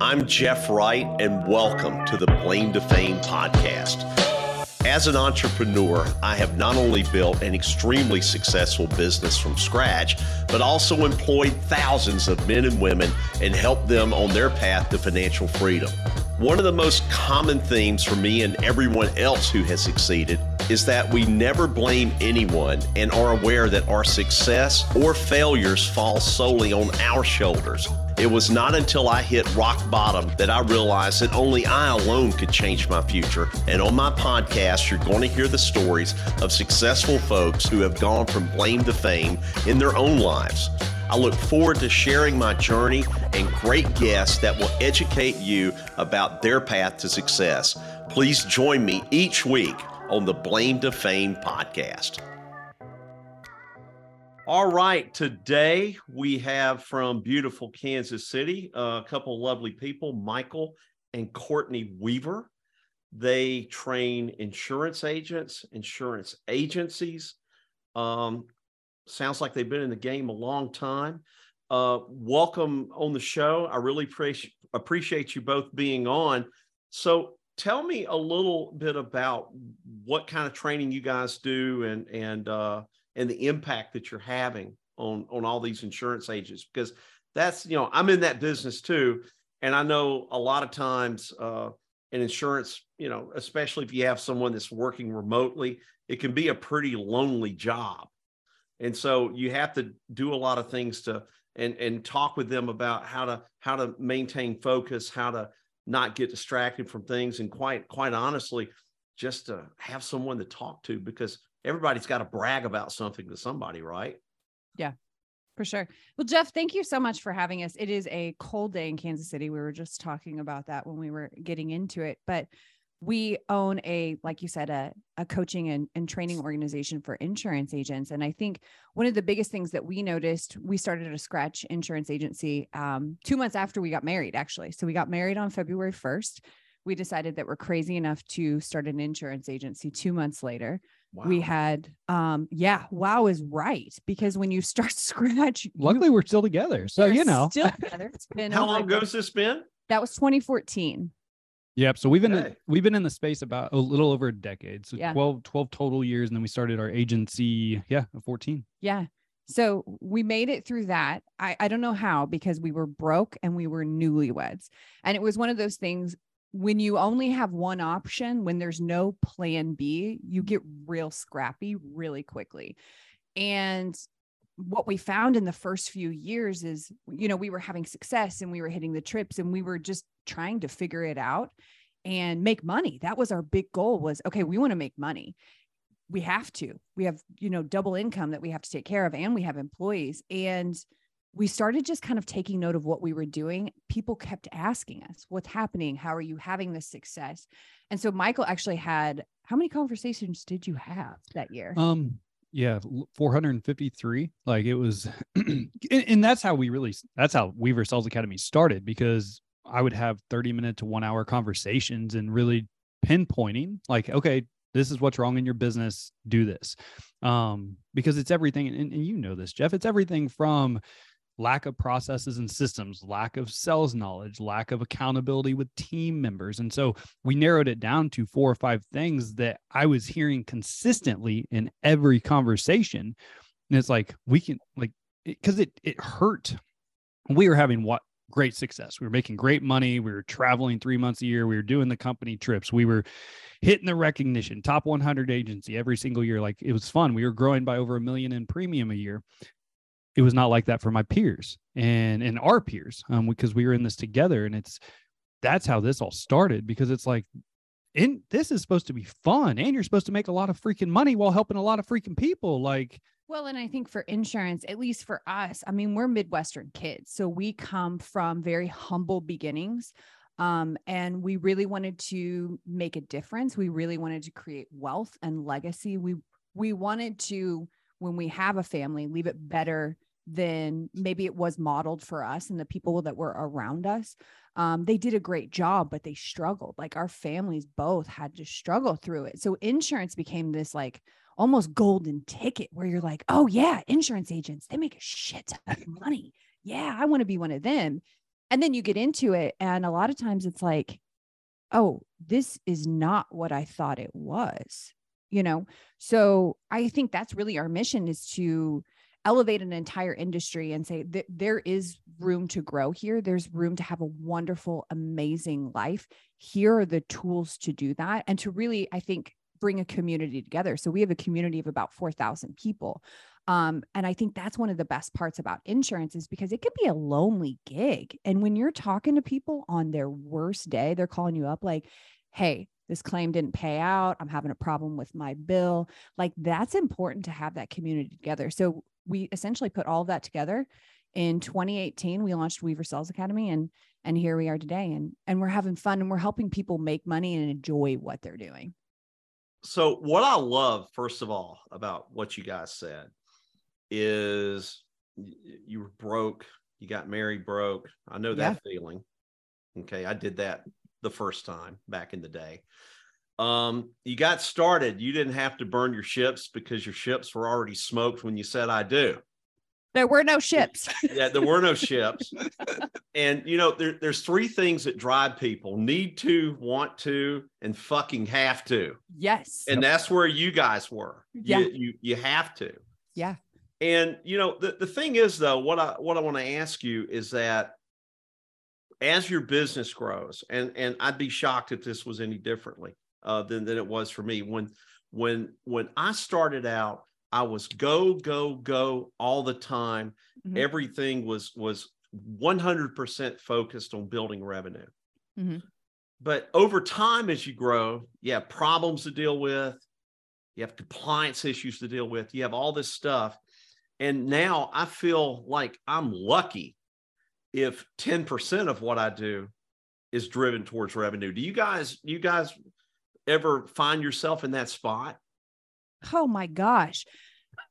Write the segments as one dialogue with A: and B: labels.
A: I'm Jeff Wright, and welcome to the Blame to Fame podcast. As an entrepreneur, I have not only built an extremely successful business from scratch, but also employed thousands of men and women and helped them on their path to financial freedom. One of the most common themes for me and everyone else who has succeeded is that we never blame anyone and are aware that our success or failures fall solely on our shoulders. It was not until I hit rock bottom that I realized that only I alone could change my future. And on my podcast, you're going to hear the stories of successful folks who have gone from blame to fame in their own lives. I look forward to sharing my journey and great guests that will educate you about their path to success. Please join me each week on the Blame to Fame podcast. All right, today we have from beautiful Kansas City a couple lovely people, Michael and Courtney Weaver. They train insurance agents, insurance agencies, um, sounds like they've been in the game a long time. Uh, welcome on the show. I really appreciate appreciate you both being on. So tell me a little bit about what kind of training you guys do and and uh, and the impact that you're having on on all these insurance agents because that's you know I'm in that business too, and I know a lot of times uh, in insurance, you know, especially if you have someone that's working remotely, it can be a pretty lonely job. And so you have to do a lot of things to and and talk with them about how to how to maintain focus how to not get distracted from things and quite quite honestly just to have someone to talk to because everybody's got to brag about something to somebody right
B: yeah for sure. Well, Jeff, thank you so much for having us. It is a cold day in Kansas City. We were just talking about that when we were getting into it, but we own a like you said a, a coaching and, and training organization for insurance agents and i think one of the biggest things that we noticed we started a scratch insurance agency um, two months after we got married actually so we got married on february 1st we decided that we're crazy enough to start an insurance agency two months later wow. we had um yeah wow is right because when you start scratch
C: luckily
B: you,
C: we're still together so you know
B: still together it's
A: been how long ago has this been
B: that was 2014
C: Yep. So we've been okay. in, we've been in the space about a little over a decade. So yeah. 12, 12 total years. And then we started our agency. Yeah. 14.
B: Yeah. So we made it through that. I, I don't know how because we were broke and we were newlyweds. And it was one of those things when you only have one option, when there's no plan B, you get real scrappy really quickly. And what we found in the first few years is, you know, we were having success and we were hitting the trips and we were just trying to figure it out and make money. That was our big goal was, okay, we want to make money. We have to. We have, you know, double income that we have to take care of and we have employees. And we started just kind of taking note of what we were doing. People kept asking us, what's happening? How are you having this success? And so Michael actually had how many conversations did you have that year?
C: Um yeah 453 like it was and, that's how we really that's how weaver sales academy started because i would have 30 minute to one hour conversations and really pinpointing like okay this is what's wrong in your business do this um because it's everything and, and you know this jeff it's everything from lack of processes and systems, lack of sales knowledge, lack of accountability with team members. And so we narrowed it down to four or five things that I was hearing consistently in every conversation. And it's like, we can, like, because it, it, it hurt. We were having what great success. We were making great money. We were traveling three months a year. We were doing the company trips. We were hitting the recognition, top 100 agency every single year. Like it was fun. We were growing by over a million in premium a year it was not like that for my peers and and our peers um because we were in this together and it's that's how this all started because it's like this is supposed to be fun and you're supposed to make a lot of freaking money while helping a lot of freaking people like
B: well and i think for insurance at least for us i mean we're midwestern kids so we come from very humble beginnings um, and we really wanted to make a difference. We really wanted to create wealth and legacy. We we wanted to when we have a family leave it better than maybe it was modeled for us and the people that were around us. Um, they did a great job, but they struggled. Like our families both had to struggle through it. So insurance became this like almost golden ticket where you're like, oh yeah, insurance agents, they make a shit ton of money. Yeah, I want to be one of them. and then you get into it and a lot of times it's like oh this is not what i thought it was you know so i think that's really our mission is to elevate an entire industry and say that there is room to grow here there's room to have a wonderful amazing life here are the tools to do that and to really i think bring a community together so we have a community of about 4000 people um, and I think that's one of the best parts about insurance is because it can be a lonely gig. And when you're talking to people on their worst day, they're calling you up like, hey, this claim didn't pay out. I'm having a problem with my bill. Like that's important to have that community together. So we essentially put all of that together. In 2018, we launched Weaver Sales Academy and and here we are today. And and we're having fun and we're helping people make money and enjoy what they're doing.
A: So what I love, first of all, about what you guys said is you were broke, you got married broke. I know that yeah. feeling. Okay, I did that the first time back in the day. Um, you got started. You didn't have to burn your ships because your ships were already smoked when you said I do.
B: There were no ships.
A: yeah, there were no ships. And you know, there, there's three things that drive people: need to, want to, and fucking have to.
B: Yes.
A: And that's where you guys were.
B: Yeah.
A: You you, you have to.
B: Yeah.
A: And you know, the, the thing is though, what I what I want to ask you is that as your business grows, and and I'd be shocked if this was any differently uh, than than it was for me when when when I started out. I was go go go all the time. Mm-hmm. Everything was was 100% focused on building revenue. Mm-hmm. But over time, as you grow, you have problems to deal with, you have compliance issues to deal with, you have all this stuff. And now I feel like I'm lucky if 10% of what I do is driven towards revenue. Do you guys, you guys ever find yourself in that spot?
B: Oh my gosh.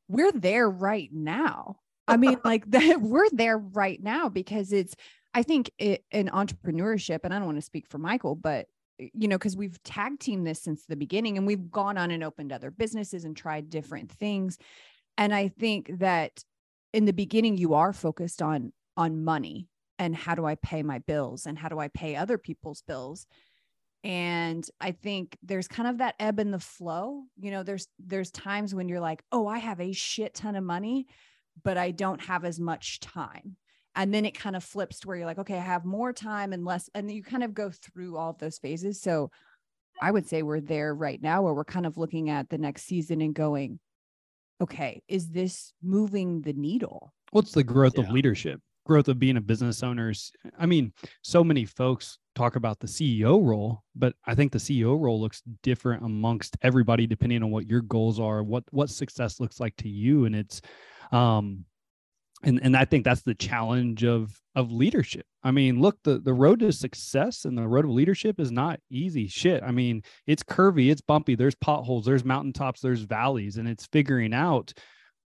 B: We're there right now. I mean, like that, we're there right now because it's, I think it, in entrepreneurship, and I don't want to speak for Michael, but you know, because we've tag teamed this since the beginning and we've gone on and opened other businesses and tried different things. And I think that in the beginning, you are focused on on money and how do I pay my bills and how do I pay other people's bills. And I think there's kind of that ebb and the flow. You know, there's there's times when you're like, oh, I have a shit ton of money, but I don't have as much time. And then it kind of flips to where you're like, okay, I have more time and less. And you kind of go through all of those phases. So I would say we're there right now where we're kind of looking at the next season and going, okay, is this moving the needle?
C: What's the growth yeah. of leadership? Growth of being a business owner. I mean, so many folks talk about the CEO role, but I think the CEO role looks different amongst everybody depending on what your goals are, what what success looks like to you. And it's um and and I think that's the challenge of of leadership. I mean, look, the the road to success and the road of leadership is not easy shit. I mean, it's curvy, it's bumpy, there's potholes, there's mountaintops, there's valleys, and it's figuring out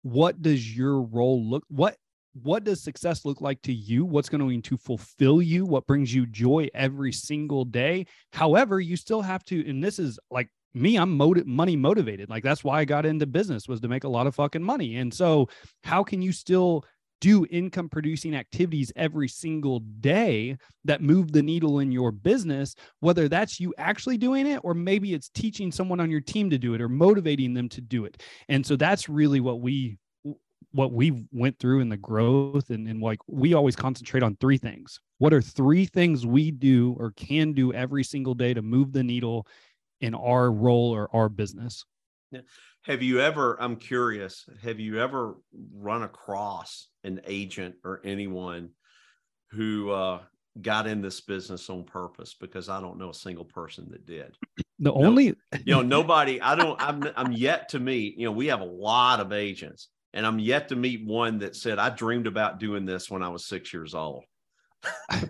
C: what does your role look what what does success look like to you? What's going to fulfill you? What brings you joy every single day? However you still have to and this is like me i'm money motivated. Like that's why i got into business was to make a lot of fucking money. And so how can you still do income producing activities every single day that move the needle in your business, whether that's you actually doing it or maybe it's teaching someone on your team to do it or motivating them to do it. And so that's really what we what we went through in the growth and, and like we always concentrate on three things. What are three things we do or can do every single day to move the needle in our role or our business?
A: Have you ever, I'm curious, have you ever run across an agent or anyone who uh, got in this business on purpose? Because I don't know a single person that did.
C: The only,
A: you know, nobody, I don't, I'm, I'm yet to meet, you know, we have a lot of agents and I'm yet to meet one that said, I dreamed about doing this when I was six years old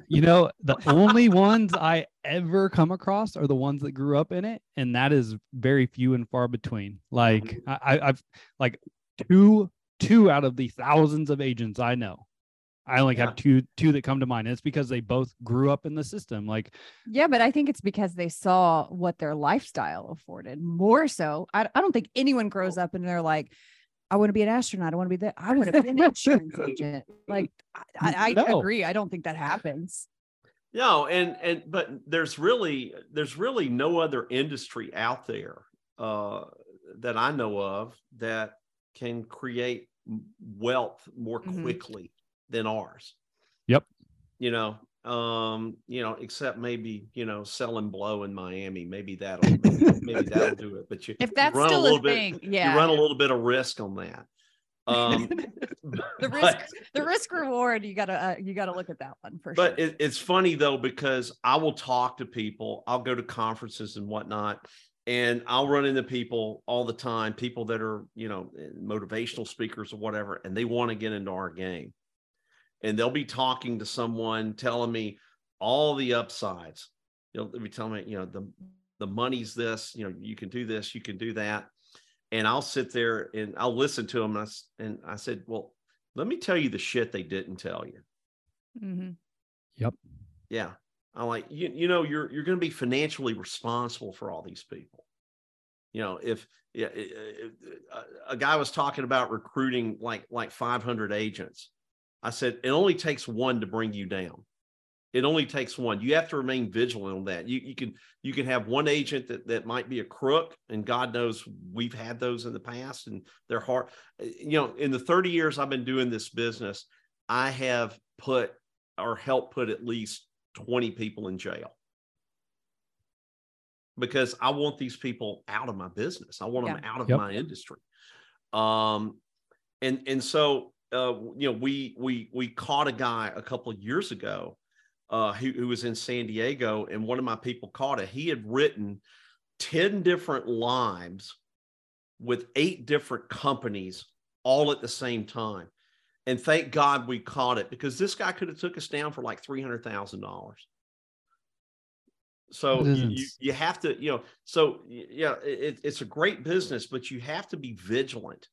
C: you know, the only ones I ever come across are the ones that grew up in it, and that is very few and far between. Like mm-hmm. I, I've like two two out of the thousands of agents I know. I only yeah. have two two that come to mind. And it's because they both grew up in the system. Like
B: Yeah, but I think it's because they saw what their lifestyle afforded more so. I, I don't think anyone grows up and they're like, I want to be an astronaut. I want to be that. I want to be an insurance agent. Like, I, I no. agree. I don't think that happens.
A: No, and and but there's really there's really no other industry out there uh, that I know of that can create wealth more
B: Mhm.
A: quickly than ours.
C: Yep.
A: You know, um, you know, except maybe you know selling blow in Miami. Maybe that'll maybe, maybe that'll do it. But you
B: If
A: you
B: that's
A: run
B: still
A: a little
B: a
A: bit,
B: thing,
A: you
B: yeah.
A: run a little bit of risk on that. Um,
B: the risk, the risk reward, you gotta, uh, you gotta look at that one for
A: but
B: sure.
A: it, it's funny though because I will talk to people. I'll go to conferences and whatnot, and I'll run into people all the time. People that are you know motivational speakers or whatever, and they want to get into our game, and they'll be talking to someone telling me all the upsides. You know, they'll be telling me you know the the money's this. You know, you can do this, you can do that, and I'll sit there and I'll listen to them. And I, s- and I said, well, let me tell you the shit they didn't tell you.
B: Mm-hmm. Yep.
A: Yeah. I'm like, you, you know, you're you're going to be financially responsible for all these people. You know, if, yeah, i- i- a- a guy was talking about recruiting like like 500 agents, I said it only takes one to bring you down. It only takes one. You have to remain vigilant on that. You you can you can have one agent that that might be a crook, and God knows we've had those in the past, and they're hard. You know, in the 30 years I've been doing this business, I have put or helped put at least 20 people in jail because I want these people out of my business. I want them out of
C: Yep.
A: my industry. Um, and and so uh, you know, we we we caught a guy a couple of years ago uh, who, who was in San Diego, and one of my people caught it. He had written 10 different lives with eight different companies all at the same time. And thank God we caught it because this guy could have took us down for like three hundred thousand dollars. So you, you, you have to, you know, so yeah, it, it's a great business, but you have to be vigilant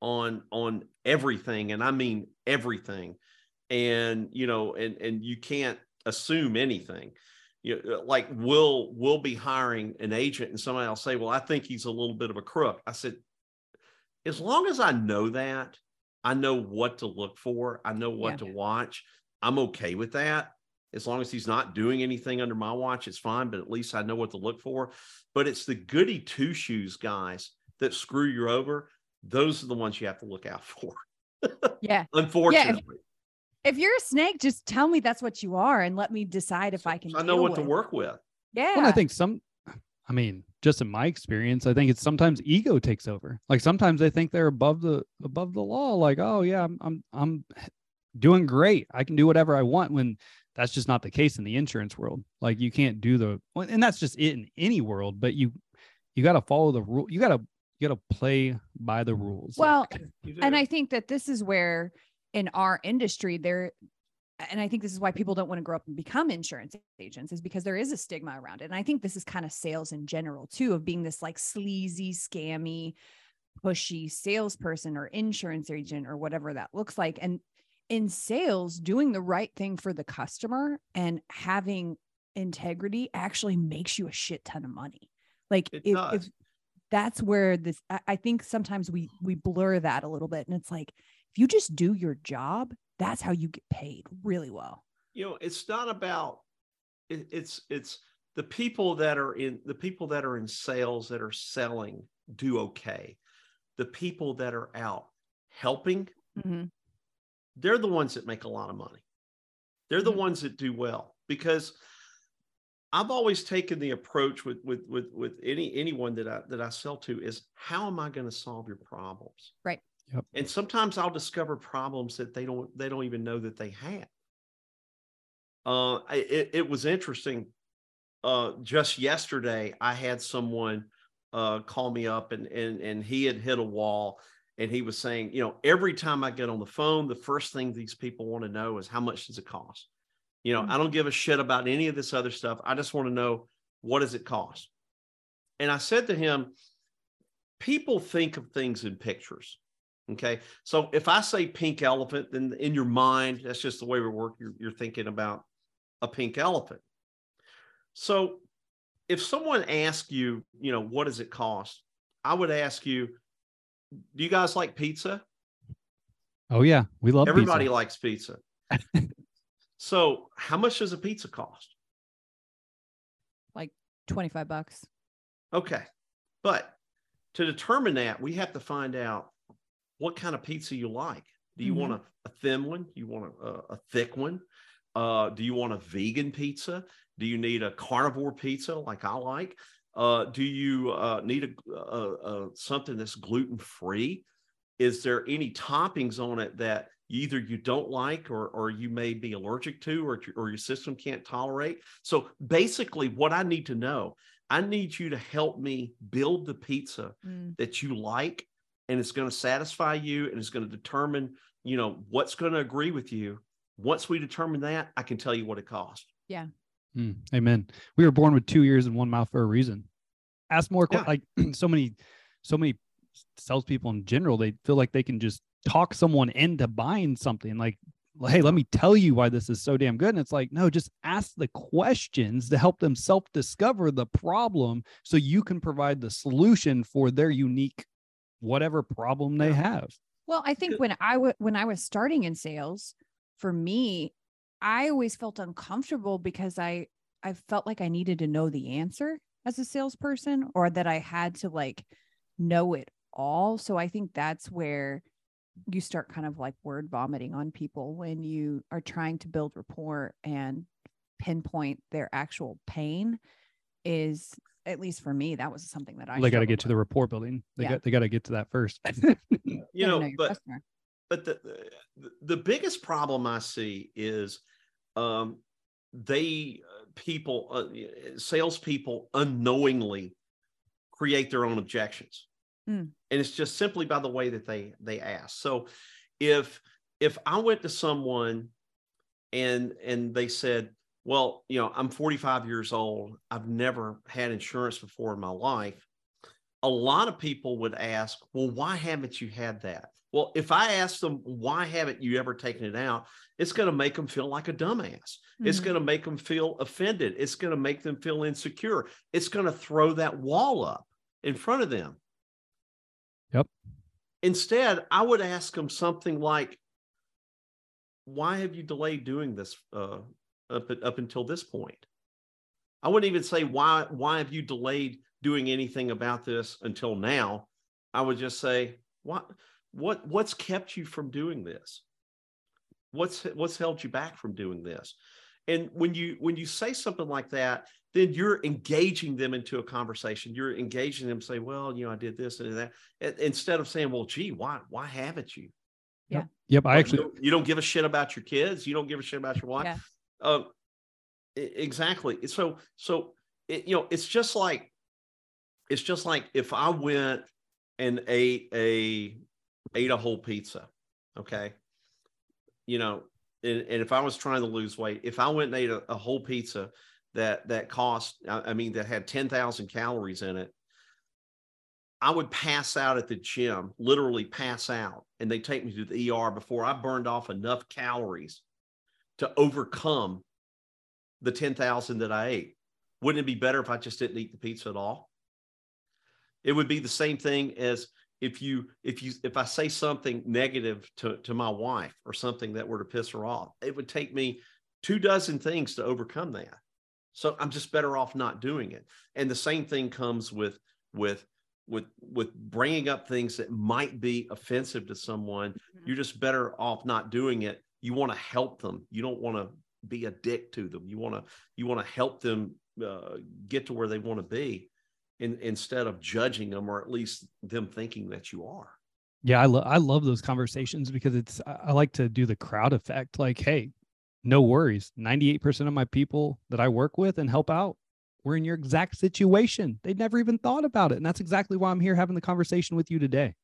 A: on on everything, and I mean everything. And you know, and and you can't assume anything. You know, like we'll we'll be hiring an agent, and somebody will say, "Well, I think he's a little bit of a crook." I said, as long as I know that, I know what to look for. I know what
B: Yeah.
A: to watch. I'm okay with that. As long as he's not doing anything under my watch, it's fine. But at least I know what to look for. But it's the goody two shoes guys that screw you over. Those are the ones you have to look out for.
B: Yeah.
A: Unfortunately,
B: If you're a snake, just tell me that's what you are and let me decide if I can.
A: I know
B: deal
A: what to work with.
B: Yeah.
C: Well, and I think some, I mean, just in my experience, I think it's sometimes ego takes over. Like sometimes they think they're above the above the law. Like, oh yeah, I'm I'm I'm doing great. I can do whatever I want. When that's just not the case in the insurance world. Like you can't do the, and that's just it in any world. But you you got to follow the rule. You got to you got to play by the rules.
B: well,
A: You
B: and. I think that this is where in our industry there and I think this is why people don't want to grow up and become insurance agents is because there is a stigma around it. And I think this is kind of sales in general too, of being this like sleazy, scammy, pushy salesperson or insurance agent or whatever that looks like. And in sales, doing the right thing for the customer and having integrity actually makes you a shit ton of money. Like
A: It
B: if,
A: does.
B: if that's where this I, I think sometimes we we blur that a little bit and it's like if you just do your job that's how you get paid really well.
A: You know it's not about it, it's it's the people that are in the people that are in sales that are selling do okay. The people that are out helping they're the ones that make a lot of money. They're the
B: Mhm.
A: ones that do well because i've always taken the approach with with with with any anyone that i that i sell to is how am i going to solve your problems
B: Right.
C: Yep.
A: and sometimes i'll discover problems that they don't they don't even know that they have uh it, it was interesting uh just yesterday i had someone uh call me up and and and he had hit a wall and he was saying you know every time i get on the phone the first thing these people want to know is how much does it cost you know mm. i don't give a shit about any of this other stuff. I just want to know what does it cost? And i said to him people think of things in pictures okay? So if i say pink elephant then in your mind that's just the way we work. You're, you're thinking about a pink elephant. So if someone asks you you know what does it cost? I would ask you do you guys like pizza?
C: Oh yeah, we love pizza.
A: everybody
C: pizza.
A: likes pizza So, how much does a pizza cost?
B: Like 25 bucks.
A: Okay. But to determine that, we have to find out what kind of pizza you like. Do you
B: Mhm.
A: want a, a thin one? Do you want a, a, thick one? Uh, do you want a vegan pizza? Do you need a carnivore pizza like I like? Uh, do you uh, need a, a, a something that's gluten free? Is there any toppings on it that either you don't like or or you may be allergic to or or your system can't tolerate? So basically, what I need to know, I need you to help me build the pizza
B: Mm,
A: that you like and it's going to satisfy you and it's going to determine you know what's going to agree with you once we determine that i can tell you what it costs
C: Mm, amen. We were born with two ears and one mouth for a reason. Ask more. que-
A: Yeah.
C: Like so many, so many salespeople in general, they feel like they can just talk someone into buying something. Like, hey, let me tell you why this is so damn good. And it's like, no, just ask the questions to help them self-discover the problem, so you can provide the solution for their unique, whatever problem they
A: Yeah.
C: have.
B: Well, I think when I when I was starting in sales, for me, I always felt uncomfortable because I I felt like I needed to know the answer as a salesperson or that I had to like know it all. So I think that's where you start kind of like word vomiting on people when you are trying to build rapport and pinpoint their actual pain is at least for me that was something that I
C: they got to
B: struggled
C: get to the rapport building. They
B: Yeah.
C: got they got to get to that first.
A: you
B: Gotta
A: know, but
B: customer.
A: but the, the the biggest problem i see is um they uh, people uh, salespeople unknowingly create their own objections
B: Mm.
A: and it's just simply by the way that they they ask. So if if i went to someone and and they said well you know i'm 45 years old. I've never had insurance before in my life. A lot of people would ask well why haven't you had that? Well if i ask them why haven't you ever taken it out? It's going to make them feel like a dumbass. It's
B: Mhm.
A: going to make them feel offended. It's going to make them feel insecure. It's going to throw that wall up in front of them
C: Yep.
A: instead i would ask them something like why have you delayed doing this uh, up, up until this point? I wouldn't even say why why have you delayed doing anything about this until now? I would just say what what what's kept you from doing this? What's what's held you back from doing this? And when you when you say something like that then you're engaging them into a conversation you're engaging them say well you know i did this and that instead of saying well gee why why haven't you Yeah.
C: Yep, I
A: What, you
C: actually
A: don't- you don't give a shit about your kids you don't give a shit about your wife
B: Yeah.
A: um, exactly. So, so it, you know, it's just like, it's just like if I went and ate a ate a whole pizza, okay, you know, and, and if I was trying to lose weight, if I went and ate a, a whole pizza that that cost, I, mean, that had ten thousand calories in it, I would pass out at the gym, literally pass out, and they take me to the ER before I burned off enough calories to overcome the 10,000 that I ate. Wouldn't it be better if I just didn't eat the pizza at all? It would be the same thing as if you if you if I say something negative to to my wife or something that were to piss her off. It would take me two dozen things to overcome that. So I'm just better off not doing it. And the same thing comes with with with with bringing up things that might be offensive to someone.
B: Mhm.
A: You're just better off not doing it. You want to help them. You don't want to be a dick to them. You want to you want to help them uh, get to where they want to be, in, instead of judging them or at least them thinking that you are.
C: Yeah, I love I love those conversations because it's I I like to do the crowd effect. Like, hey, no worries. 98% of my people that I work with and help out were in your exact situation. They'd never even thought about it. And that's exactly why I'm here having the conversation with you today.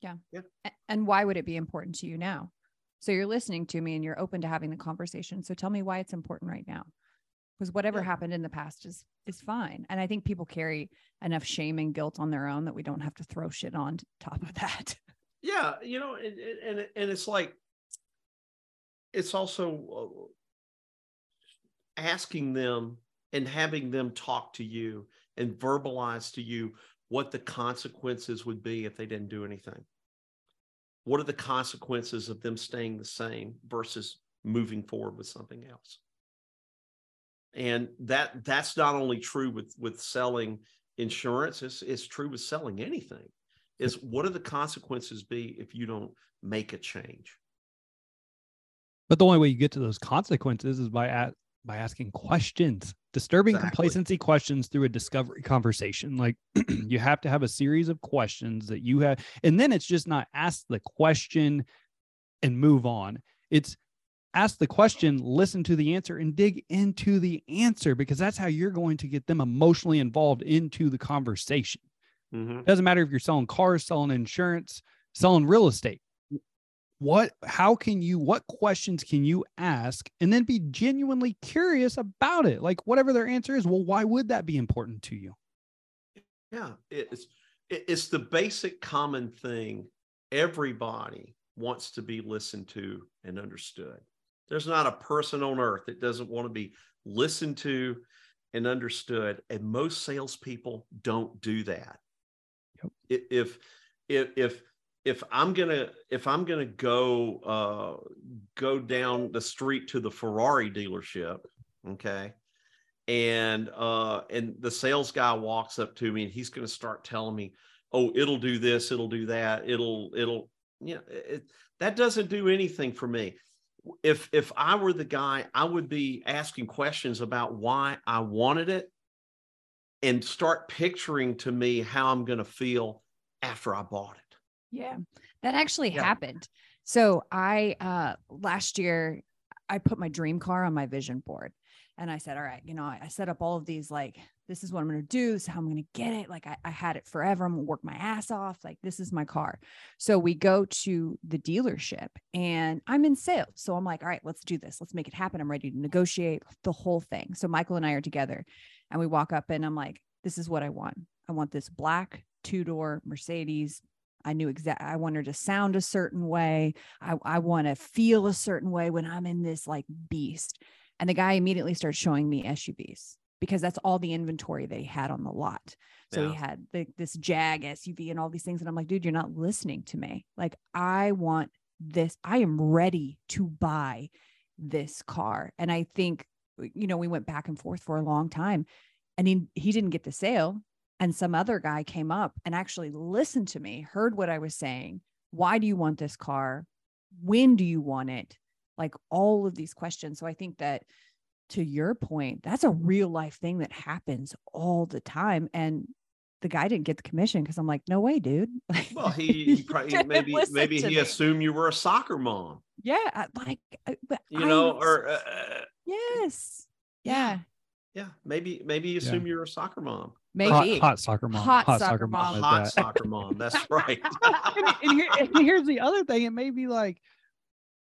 B: Yeah. yeah. And why would it be important to you now? So you're listening to me and you're open to having the conversation. So tell me why it's important right now. Because whatever
A: Yeah.
B: happened in the past is is fine. And I think people carry enough shame and guilt on their own that we don't have to throw shit on top of that.
A: Yeah, you know, and and and it's like it's also uh, asking them and having them talk to you and verbalize to you what the consequences would be if they didn't do anything. What are the consequences of them staying the same versus moving forward with something else. And that that's not only true with with selling insurance, it's, it's true with selling anything. Is what are the consequences be if you don't make a change?
C: But the only way you get to those consequences is by at, by asking questions, disturbing
A: Exactly.
C: complacency questions through a discovery conversation. Like you have to have a series of questions that you have, and then it's just not ask the question and move on. It's ask the question, listen to the answer, and dig into the answer because that's how you're going to get them emotionally involved into the conversation.
A: Mhm.
C: Doesn't matter if you're selling cars, selling insurance, selling real estate. What, how can you, what questions can you ask and then be genuinely curious about it? Like, whatever their answer is, well, why would that be important to you?
A: Yeah, it's it's the basic common thing. Everybody wants to be listened to and understood. There's not a person on earth that doesn't want to be listened to and understood, and most salespeople don't do that.
C: Yep.
A: If if if if I'm gonna if I'm gonna go uh, go down the street to the Ferrari dealership, okay, and uh and the sales guy walks up to me and he's to start telling me oh it'll do this it'll do that it'll it'll you know it, that doesn't do anything for me. If if i were the guy i would be asking questions about why i wanted it and start picturing to me how i'm to feel after i bought it
B: Yeah, that actually
A: Yeah.
B: happened. So I uh last year I put my dream car on my vision board and I said, all right, you know, I, I set up all of these like this is what I'm gonna do, this is how I'm gonna get it. Like I, I had it forever. I'm gonna work my ass off. Like this is my car. So we go to the dealership and I'm in sales. So I'm like, all right, let's do this. Let's make it happen. I'm ready to negotiate the whole thing. So Michael and I are together and we walk up and I'm like, this is what I want. I want this black two-door Mercedes I knew exactly I want her to sound a certain way. I, I want to feel a certain way when I'm in this like beast. And the guy immediately starts showing me SUVs because that's all the inventory they had on the lot. So he had the, this Jag SUV and all these things. And I'm like, dude, you're not listening to me. Like, I want this. I am ready to buy this car. And I think, you know, we went back and forth for a long time and he, he didn't get the sale and some other guy came up and actually listened to me, heard what I was saying. Why do you want this car? When do you want it? Like all of these questions. So I think that to your point, that's a real life thing that happens all the time. And the guy didn't get the commission because I'm like, no way, dude.
A: well he, he probably maybe maybe he
B: me.
A: assumed you were a soccer mom
B: yeah, like, I-
A: you know
B: I-
A: or uh,
B: yes,
A: Yeah.
B: Yeah,
A: yeah maybe maybe you assume you're a soccer mom
B: maybe
C: Hot, hot soccer mom.
B: Hot soccer
C: soccer
B: mom.
C: is
A: hot
C: that.
A: soccer mom that's right
C: and, and here, and here's the other thing. It may be like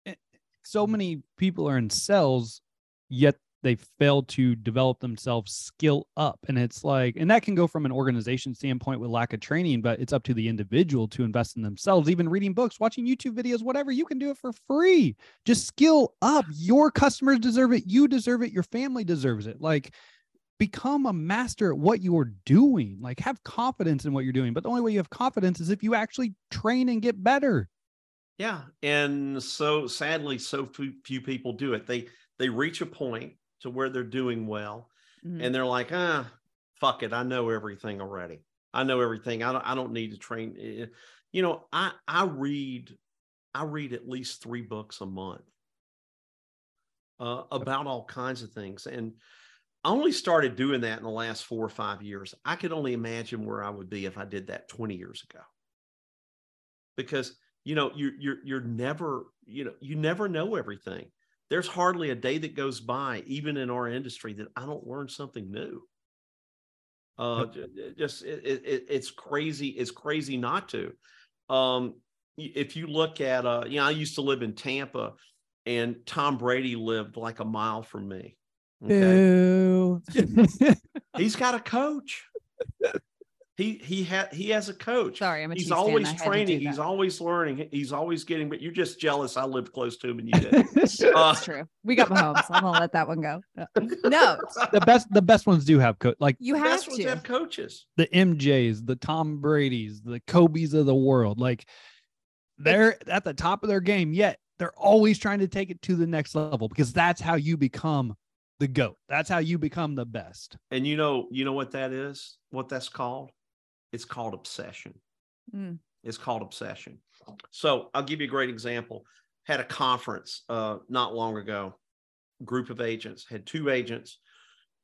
C: eh, so many people are in cells, yet they fail to develop themselves skill up. And it's like, and that can go from an organization standpoint with lack of training, but it's up to the individual to invest in themselves, even reading books, watching YouTube videos, whatever. You can do it for free. Just skill up. Your customers deserve it. You deserve it. Your family deserves it. Like, become a master at what you're doing. Like have confidence in what you're doing. But the only way you have confidence is if you actually train and get better.
A: Yeah, and so sadly, so few, few people do it. They they reach a point to where they're doing well,
B: Mhm.
A: and they're like, ah, fuck it, I know everything already. I know everything. I don't I don't need to train. Eh, You know, I I read I read at least three books a month uh, about all kinds of things, and I only started doing that in the last four or five years. I could only imagine where I would be if I did that 20 years ago. Because you know, you're you're you're never, you know, you never know everything. There's hardly a day that goes by, even in our industry, that I don't learn something new. Uh, ju- ju- just it, it, it- it's crazy. It's crazy not to. Um, if you look at, uh, you know, I used to live in Tampa, and Tom Brady lived like a mile from me. Okay
B: Boo.
A: he's got a coach. He he had he has a coach.
B: Sorry, I'm a
A: he's
B: Chiefs
A: always
B: I had to
A: training.
B: do
A: He's
B: that.
A: always learning. He's always getting. But you're just jealous. I live close to him and you didn't. Uh,
B: true. We got Mahomes. I'm gonna let that one go. No,
C: the best the best ones do have coach like
B: you have
A: Best ones
B: to.
A: have coaches.
C: the MJs, the Tom Brady's, the Kobe's of the world. Like they're at the top of their game, yet They're always trying to take it to the next level because that's how you become the goat. That's how you become the best.
A: And you know, you know what that is? What that's called? It's called obsession.
B: Mm.
A: It's called obsession. So I'll give you a great example. Had a conference uh, not long ago. Group of agents had two agents.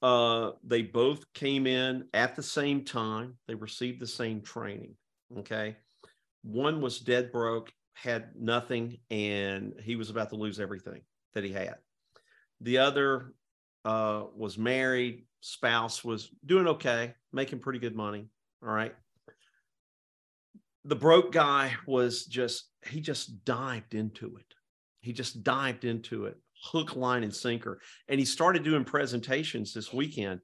A: Uh, they both came in at the same time. They received the same training. Okay, one was dead broke, had nothing, and he was about to lose everything that he had. The other uh, was married, spouse was doing okay, making pretty good money. All right. The broke guy was just he just dived into it. He just dived into it hook line and sinker. And he started doing presentations this weekend.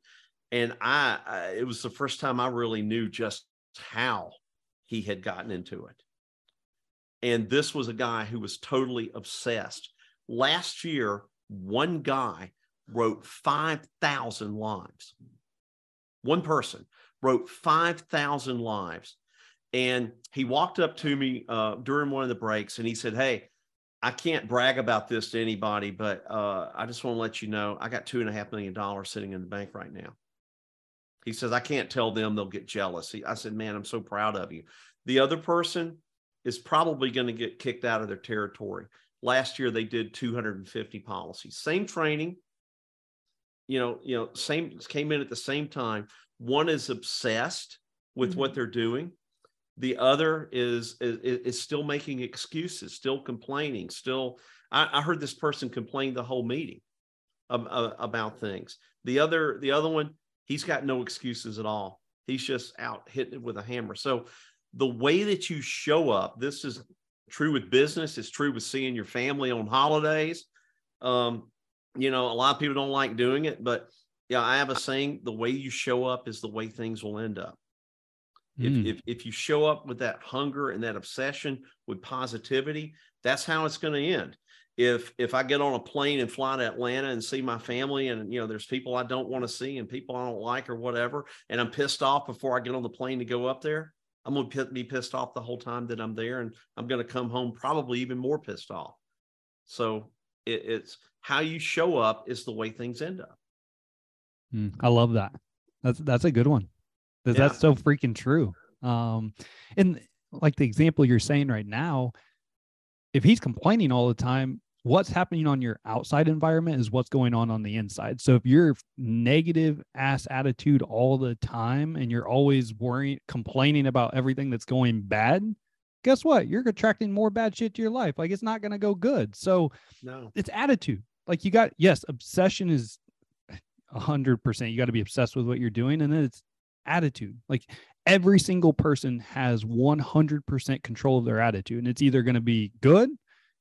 A: And I, I, it was the first time i really knew just how he had gotten into it. And this was a guy who was totally obsessed. Last year one guy wrote 5000 lives one person wrote 5000 lives and he walked up to me uh, during one of the breaks and he said, Hey, I can't brag about this to anybody, but uh, I just want to let you know I got two and a half million dollars sitting in the bank right now. He says, I can't tell them, they'll get jealous. He, I said, Man, I'm so proud of you. The other person is probably going to get kicked out of their territory. Last year, they did 250 policies, same training, you know, you know, same came in at the same time. One is obsessed with mm-hmm. what they're doing. The other is, is is still making excuses still complaining still i, I heard this person complain the whole meeting um, uh, about things. The other the other one he's got no excuses at all. He's just out hitting it with a hammer. So the way that you show up this is true with business. It's true with seeing your family on holidays. Um, you know a lot of people don't like doing it but yeah i have a saying the way you show up is the way things will end up if, mm. if, if you show up with that hunger and that obsession with positivity, that's how it's going to end. If if I get on a plane and fly to Atlanta and see my family, and you know there's people I don't want to see and people I don't like or whatever, and I'm pissed off before I get on the plane to go up there, I'm going to be pissed off the whole time that I'm there, and I'm going to come home probably even more pissed off. So it, it's how you show up is the way things end up.
C: Mm, I love that. That's that's a good one. Yeah. That's so freaking true. Um, and like the example you're saying right now, if he's complaining all the time, what's happening on your outside environment is what's going on on the inside. So if you're negative ass attitude all the time and you're always worrying, complaining about everything that's going bad, guess what? You're attracting more bad shit to your life. Like it's not going to go good. So
A: no,
C: it's attitude. Like you got, yes, obsession is a hundred percent. You got to be obsessed with what you're doing. And then it's attitude. Like every single person has 100% control of their attitude. And it's either going to be good,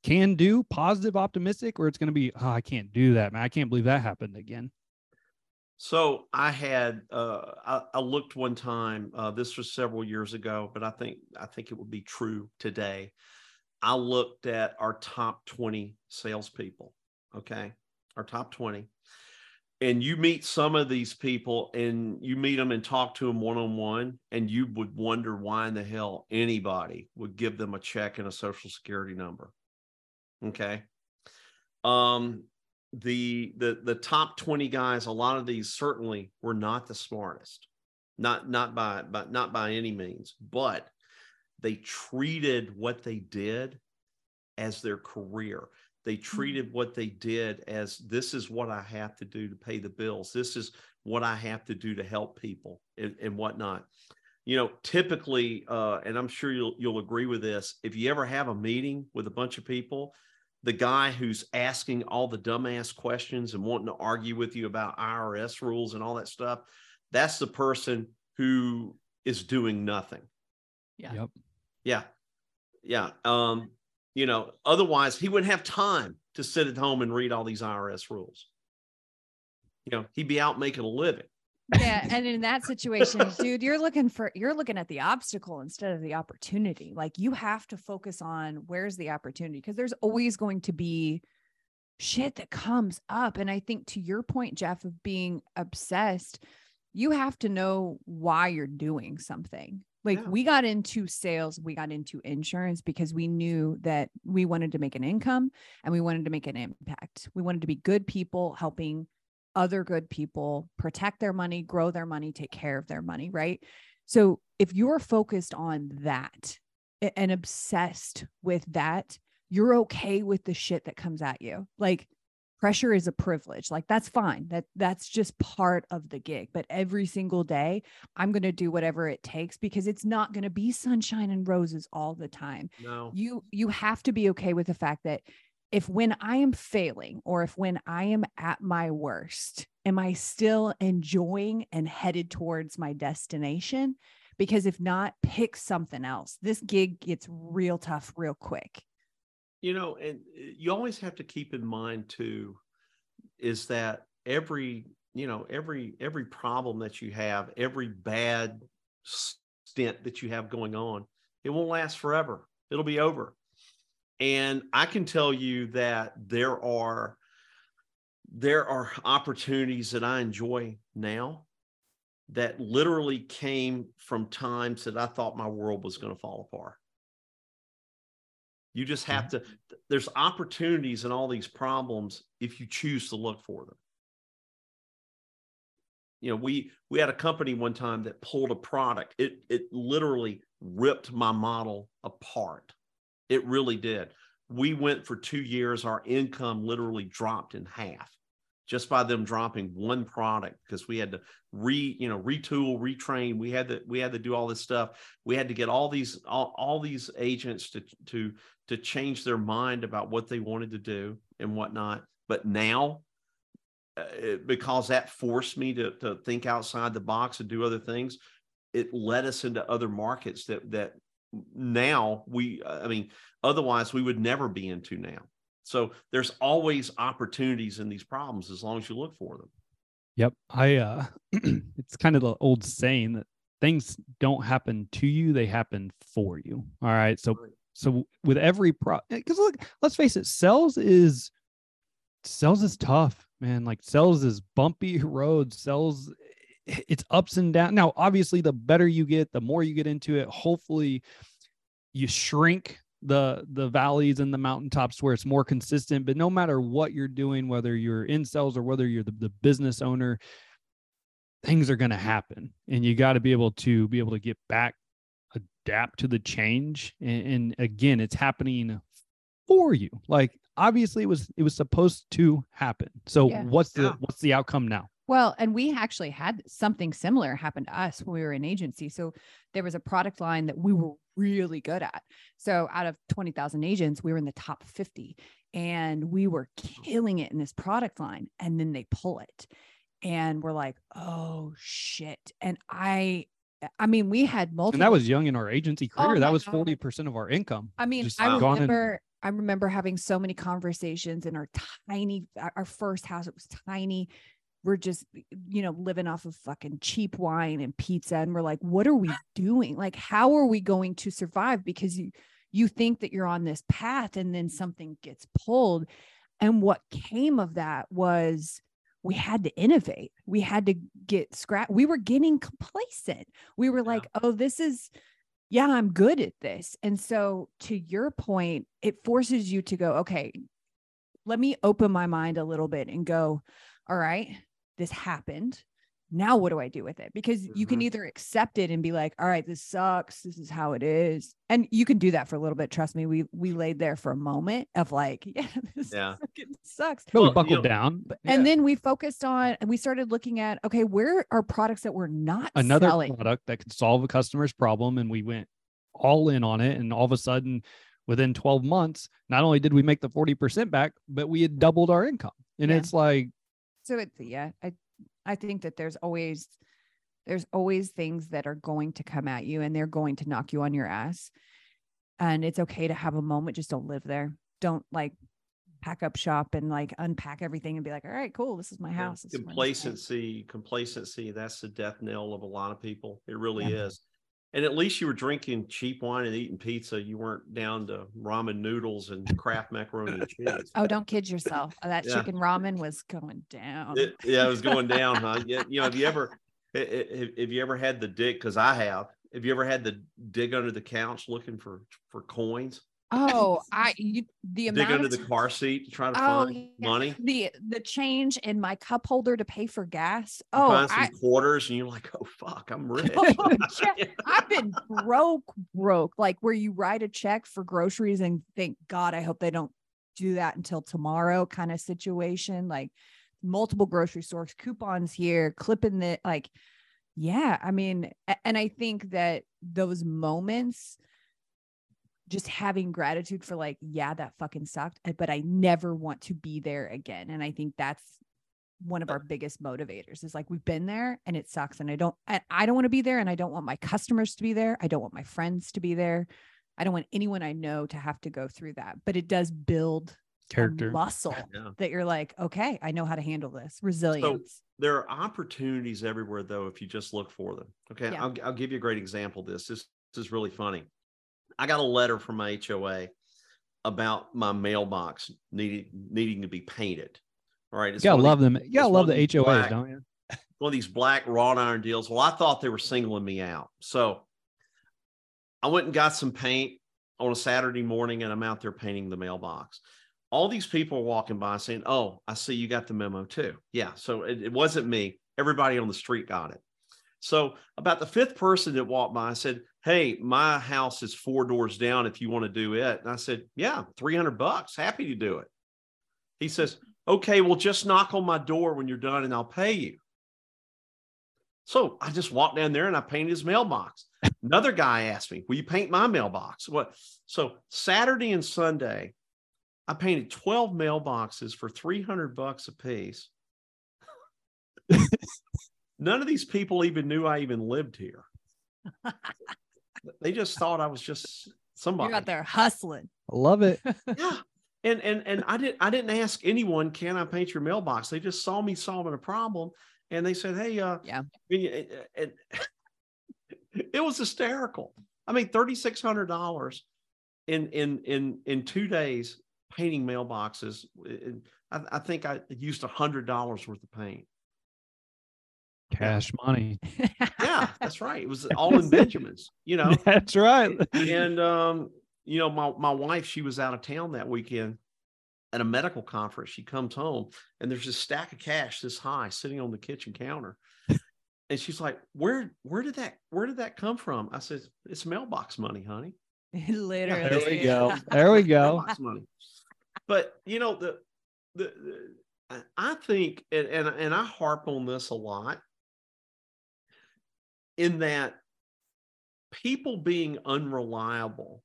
C: can do, positive, optimistic, or it's going to be, oh, I can't do that, man. I can't believe that happened again.
A: So I had uh, I, I, looked one time. Uh, this was several years ago, but I think I think it would be true today. I looked at our top twenty salespeople. Okay, our top twenty, and you meet some of these people and you meet them and talk to them one on one and you would wonder why in the hell anybody would give them a check and a social security number okay? Um the the the top 20 guys a lot of these certainly were not the smartest. Not not by but not by any means but they treated what they did as their career they mm-hmm. treated what they did as this is what I have to do to pay the bills. This is what I have to do to help people and, and whatnot. You know, typically, uh, and I'm sure you'll you'll agree with this. If you ever have a meeting with a bunch of people, the guy who's asking all the dumbass questions and wanting to argue with you about IRS rules and all that stuff, that's the person who is doing nothing.
B: Yeah.
C: Yep.
A: Yeah. Yeah. Um, you know, otherwise he wouldn't have time to sit at home and read all these IRS rules. You know, he'd be out making a living.
B: Yeah, and in that situation, dude, you're looking for you're looking at the obstacle instead of the opportunity. Like you have to focus on where's the opportunity because there's always going to be shit that comes up and I think to your point Jeff of being obsessed, you have to know why you're doing something Like
A: Yeah.
B: we got into sales, we got into insurance because we knew that we wanted to make an income and we wanted to make an impact. We wanted to be good people helping other good people protect their money, grow their money, take care of their money, right? So if you're focused on that and obsessed with that, you're okay with the shit that comes at you. Like pressure is a privilege. Like that's fine. That that's just part of the gig. But every single day, I'm going to do whatever it takes because it's not going to be sunshine and roses all the time
A: No.
B: you you have to be okay with the fact that if when i am failing or if when i am at my worst am i still enjoying and headed towards my destination because if not pick something else this gig gets real tough real quick
A: You know, and uh, you always have to keep in mind too, is that every you know every every problem that you have, every bad stint that you have going on, it won't last forever. It'll be over. And I can tell you that there are there are opportunities that I enjoy now that literally came from times that I thought my world was going to fall apart. You just have to, there's opportunities in all these problems if you choose to look for them. You know, we we had a company one time that pulled a product. It it literally ripped my model apart. It really did. We went for two years, our income literally dropped in half just by them dropping one product because we had to re you know retool retrain we had to we had to do all this stuff we had to get all these all, all these agents to to to change their mind about what they wanted to do and whatnot but now uh, it- because that forced me to, to think outside the box and do other things it led us into other markets that that now we i mean otherwise we would never be into now so there's always opportunities in these problems as long as you look for them.
C: Yep. I uh it's kind of the old saying that things don't happen to you, they happen for you. All right. So so with every pro eh, because look, let's face it, sales is sales is tough, man. Like sales is bumpy roads, sales eh, eh, it's ups and downs. Now, obviously, the better you get, the more you get into it, hopefully you shrink the the valleys and the mountaintops where it's more consistent but no matter what you're doing whether you're in sales or whether you're the, the business owner things are going to happen and you got to be able to be able to get back adapt to the change and, and again it's happening for you like obviously it was it was supposed to happen so
B: Yeah.
C: what's the what's the outcome now
B: Well, and we actually had something similar happen to us when we were in agency. So there was a product line that we were really good at. So out of 20,000 agents, we were in the top 50 and we were killing it in this product line. And then they pull it and we're like, oh shit. And I, I mean, we had multiple.
C: and that was young in our agency oh career that was 40% of our income
B: I mean, I remember I remember having so many conversations in our tiny our our first house. It was tiny. We're just, you know, living off of fucking cheap wine and pizza. And we're like, what are we doing? Like, how are we going to survive? Because you you think that you're on this path and then something gets pulled. And what came of that was we had to innovate. We had to get scrap. We were getting complacent. We were
A: Yeah.
B: like, oh, this is yeah, I'm good at this. And so, to your point, it forces you to go, okay, let me open my mind a little bit and go, all right, this happened. Now, what do I do with it? Because you can
A: Mhm.
B: either accept it and be like, all right, this sucks. This is how it is. And you can do that for a little bit. Trust me, we we laid there for a moment of like, yeah, this
A: Yeah.
B: sucks.
C: but
A: Well,
C: we
A: you
C: buckled
A: know,
C: down
B: But,
C: Yeah.
B: And then we focused on, and we started looking at, okay, where are products that we're not
C: another
B: selling?
C: product that could solve a customer's problem and we went all in on it and all of a sudden within 12 months not only did we make the 40% back but we had doubled our income and
B: Yeah.
C: it's like
B: so it's yeah i i think that there's always there's always things that are going to come at you and they're going to knock you on your ass. And it's okay to have a moment just don't live there. Don't like pack up shop and like unpack everything and be like all right cool this is my house this is where I'm staying."
A: complacency complacency that's the death knell of a lot of people. It really
B: Yeah.
A: is and at least you were drinking cheap wine and eating pizza. You weren't down to ramen noodles and kraft macaroni and cheese.
B: Oh don't kid yourself. Uh, that
A: Yeah.
B: chicken ramen was going down.
A: It- yeah it was going down huh? Yeah, you know have you ever have, you ever had the dick because i have. Have you ever had the dig under the couch looking for for coins?
B: Oh, I you the
A: Dig under the car seat to try to
B: Oh,
A: find
B: yeah.
A: money.
B: the the change in my cup holder to pay for gas.
A: You
B: Oh,
A: find some
B: I,
A: quarters, and you're like, "Oh fuck, I'm oh, rich."
B: Oh, yeah. I've been broke, broke, like where you write a check for groceries and thank God, I hope they don't do that until tomorrow kind of situation. Like multiple grocery stores, coupons here, clipping the like, yeah. I mean, and I think that those moments, just having gratitude for like, yeah, that fucking sucked, uh, but I never want to be there again. And I think that's one of our biggest motivators is like we've been there and it sucks and I don't and I don't want to be there and I don't want my customers to be there. I don't want my friends to be there. I don't want anyone I know to have to go through that. But it does build
C: Character.
B: muscle
A: Yeah.
B: that you're like, okay, I know how to handle this. Resilience.
A: So there are opportunities everywhere though if you just look for them okay
B: Yeah.
A: I'll, I'll give you a great example of this. this this is really funny i got a letter from my hoa about my mailbox needing needing to be painted all right
C: You
A: it's
C: gotta love
A: these-
C: them. You gotta love the HOAs,
A: black-
C: don't you?
A: one of these black wrought iron deals well i thought they were singling me out so i went and got some paint on a saturday morning and i'm out there painting the mailbox all these people are walking by saying, Oh, I see you got the memo too. Yeah. So it, it wasn't me. Everybody on the street got it. So about the fifth person that walked by, I said, Hey, my house is four doors down if you want to do it. And I said, Yeah, 300 bucks. Happy to do it. He says, Okay, well, just knock on my door when you're done and I'll pay you. So I just walked down there and I painted his mailbox. Another guy asked me, Will you paint my mailbox? What? So Saturday and Sunday, I painted 12 mailboxes for 300 bucks a piece. None of these people even knew I even lived here. they just thought I was just somebody.
B: You're out there hustling.
C: I love it.
A: Yeah. And and and I didn't I didn't ask anyone, can I paint your mailbox? They just saw me solving a problem and they said, Hey, uh
B: Yeah.
A: and, and it was hysterical. I mean, $3,600 in in in in two days painting mailboxes. I, I think I used a hundred dollars worth of paint.
C: Cash money.
A: Yeah, that's right. It was all in Benjamins, you know.
C: That's right.
A: and um, you know, my my wife, she was out of town that weekend at a medical conference. She comes home and there's this stack of cash this high sitting on the kitchen counter. And she's like, Where where did that where did that come from? I said, It's mailbox money, honey.
B: Literally.
C: There we go. There we go.
A: Mailbox money. But you know, the the, the I- I think and, and and I harp on this a lot in that people being unreliable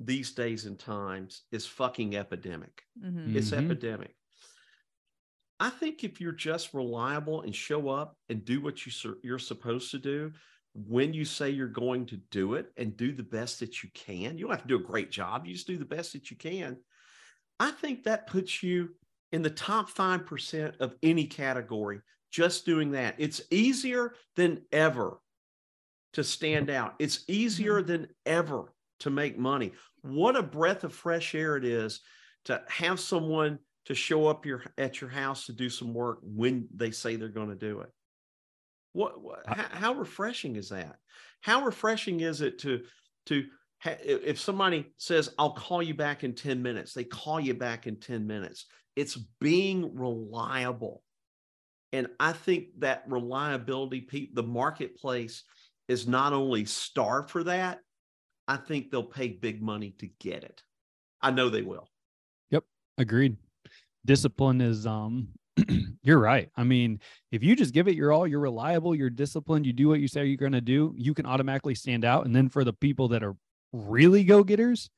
A: these days and times is fucking epidemic.
B: Mhm.
A: It's
C: Mhm.
A: epidemic. I think if you're just reliable and show up and do what you sur- you're supposed to do when you say you're going to do it and do the best that you can, you don't have to do a great job. You just do the best that you can. I think that puts you in the top 5% of any category just doing that. It's easier than ever to stand out. It's easier mm-hmm. than ever to make money. What a breath of fresh air it is to have someone to show up your at your house to do some work when they say they're going to do it. What, what how, how refreshing is that? How refreshing is it to to ha- if somebody says I'll call you back in 10 minutes, they call you back in 10 minutes. It's being reliable. And I think that reliability, the marketplace is not only starved for that, I think they'll pay big money to get it. I know they will.
C: Yep, agreed. Discipline is um you're right. I mean, if you just give it your all, you're reliable, you're disciplined, you do what you say you're going to do, you can automatically stand out. And then for the people that are really go-getters,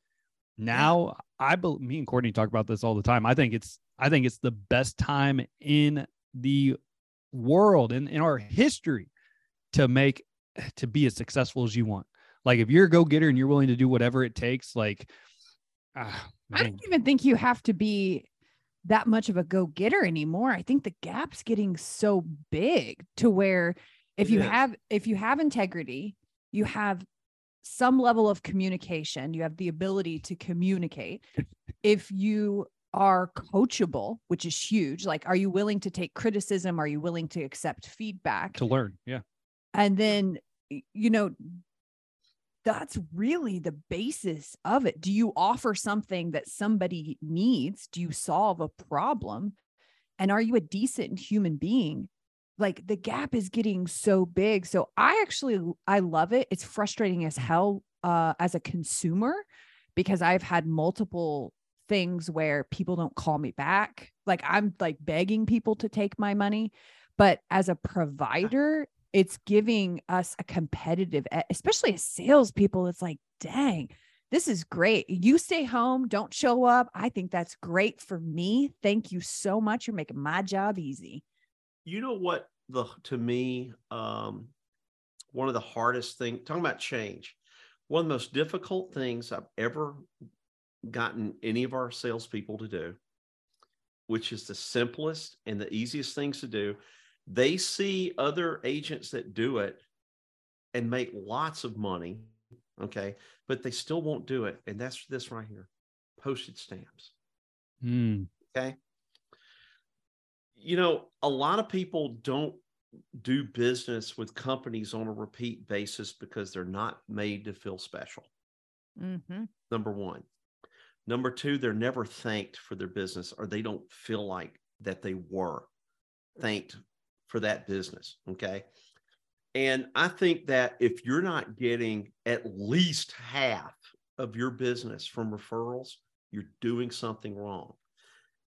C: now I bel me and Courtney talk about this all the time. I think it's I think it's the best time in the world in, in our history to make to be as successful as you want. Like if you're a go-getter and you're willing to do whatever it takes, like ah,
B: I don't even think you have to be that much of a go getter anymore. I think the gap's getting so big to where if
A: It
B: you
A: is.
B: have if you have integrity, you have some level of communication, you have the ability to communicate. if you are coachable, which is huge, like are you willing to take criticism? Are you willing to accept feedback?
C: to learn. Yeah.
B: and then you know that's really the basis of it. Do you offer something that somebody needs? Do you solve a problem? And are you a decent human being? Like the gap is getting so big. So I actually I love it. It's frustrating as hell uh, as a consumer because I've had multiple things where people don't call me back. Like I'm like begging people to take my money. But as a provider, it's giving us a competitive, especially as salespeople. It's like, dang, this is great. You stay home, don't show up. I think that's great for me. Thank you so much. You're making my job easy.
A: You know what the to me, um, one of the hardest things talking about change, one of the most difficult things I've ever gotten any of our salespeople to do, which is the simplest and the easiest things to do, they see other agents that do it and make lots of money. Okay. But they still won't do it. And that's this right here postage stamps.
C: Mm.
A: Okay. You know, a lot of people don't do business with companies on a repeat basis because they're not made to feel special.
B: Mm-hmm.
A: Number one. Number two, they're never thanked for their business or they don't feel like that they were thanked for that business. Okay. And I think that if you're not getting at least half of your business from referrals, you're doing something wrong.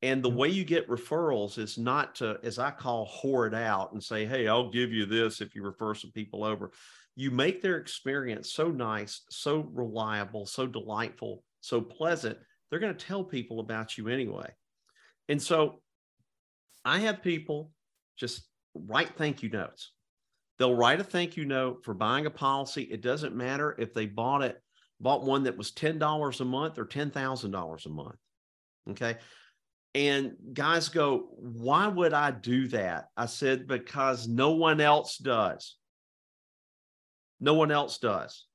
A: And the mm-hmm. way you get referrals is not to, as I call, hoard it out and say, hey, I'll give you this if you refer some people over. You make their experience so nice, so reliable, so delightful, so pleasant, they're going to tell people about you anyway. And so I have people just write thank you notes. They'll write a thank you note for buying a policy. It doesn't matter if they bought it, bought one that was $10 a month or $10,000 a month. Okay. And guys go, why would I do that? I said, because no one else does. No one else does.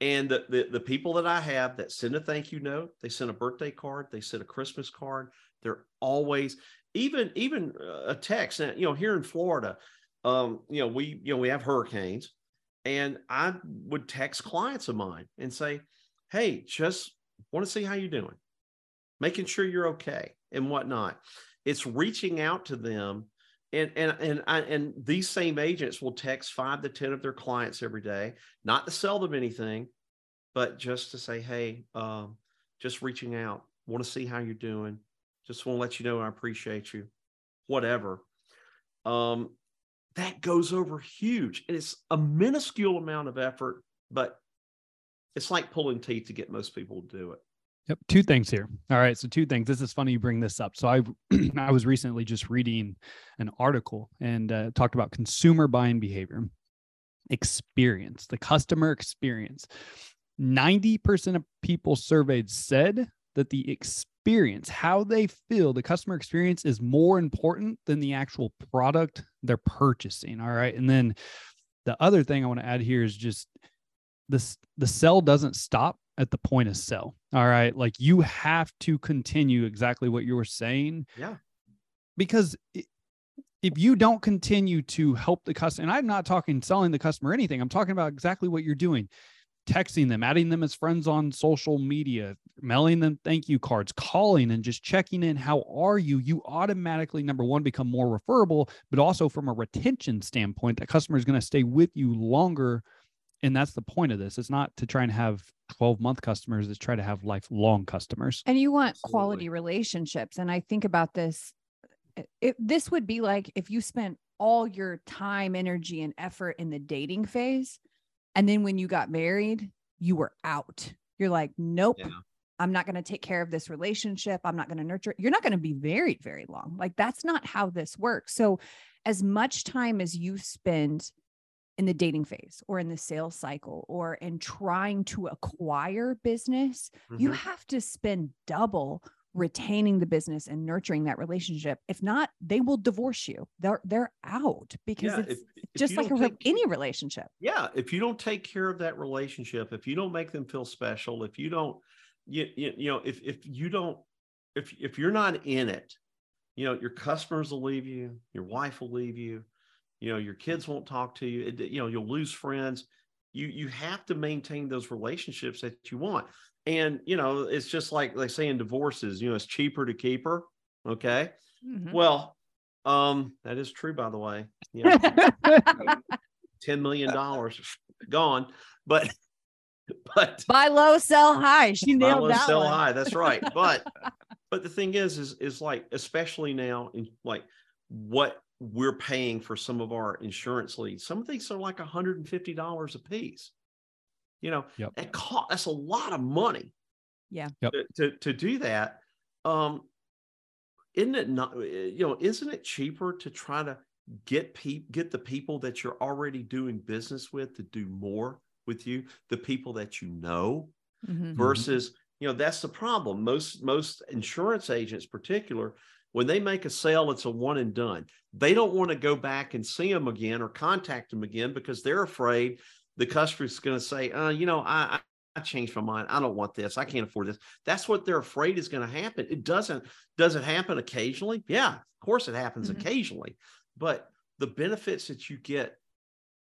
A: And the, the, the people that I have that send a thank you note, they send a birthday card, they send a Christmas card. They're always, even even a text. You know, here in Florida, um, you know, we you know we have hurricanes, and I would text clients of mine and say, "Hey, just want to see how you're doing, making sure you're okay and whatnot." It's reaching out to them, and and and I, and these same agents will text five to ten of their clients every day, not to sell them anything, but just to say, "Hey, um, just reaching out, want to see how you're doing." Just want to let you know I appreciate you. Whatever. Um, that goes over huge. And it's a minuscule amount of effort, but it's like pulling teeth to get most people to do it.
C: Yep. Two things here. All right. So two things. This is funny you bring this up. So I I was recently just reading an article and uh, talked about consumer buying behavior, experience, the customer experience. 90% of people surveyed said that the experience how they feel, the customer experience is more important than the actual product they're purchasing. All right. And then the other thing I want to add here is just this the sell doesn't stop at the point of sell. All right. Like you have to continue exactly what you were saying.
A: Yeah.
C: Because if you don't continue to help the customer, and I'm not talking selling the customer anything, I'm talking about exactly what you're doing texting them, adding them as friends on social media, mailing them thank you cards, calling and just checking in. How are you? You automatically, number one, become more referable, but also from a retention standpoint, that customer is going to stay with you longer. And that's the point of this. It's not to try and have 12 month customers, it's try to have lifelong customers.
B: And you want Absolutely. quality relationships. And I think about this. It, this would be like if you spent all your time, energy, and effort in the dating phase and then when you got married, you were out. You're like, nope, yeah. I'm not going to take care of this relationship. I'm not going to nurture it. You're not going to be married very long. Like, that's not how this works. So, as much time as you spend in the dating phase or in the sales cycle or in trying to acquire business, mm-hmm. you have to spend double retaining the business and nurturing that relationship. If not, they will divorce you. They're they're out because yeah, it's if, if just like a, take, any relationship.
A: Yeah, if you don't take care of that relationship, if you don't make them feel special, if you don't you, you, you know, if if you don't if if you're not in it, you know, your customers will leave you, your wife will leave you, you know, your kids won't talk to you, you know, you'll lose friends. you you have to maintain those relationships that you want. And you know, it's just like they say in divorces, you know, it's cheaper to keep her. Okay.
B: Mhm.
A: Well, um, that is true, by the way. Yeah, ten million dollars gone, but but
B: Buy low, sell high. She
A: buy
B: nailed
A: low,
B: that
A: sell
B: one.
A: high. That's right. But but the thing is, is is like especially now in like what we're paying for some of our insurance leads. Some of these are like hundred and fifty dollars a piece. You know,
C: Yep.
A: that cost that's a lot of money.
B: Yeah.
C: Yep.
A: To, to to do that, um, isn't it not? You know, isn't it cheaper to try to get pe- get the people that you're already doing business with to do more with you, the people that you know,
B: Mhm.
A: versus you know that's the problem most most insurance agents particular when they make a sale it's a one and done they don't want to go back and see them again or contact them again because they're afraid the customer's going to say uh, you know I, I I changed my mind. I don't want this. I can't afford this. That's what they're afraid is going to happen. It doesn't. Does it happen occasionally? Yeah, of course it happens
B: Mhm.
A: occasionally. But the benefits that you get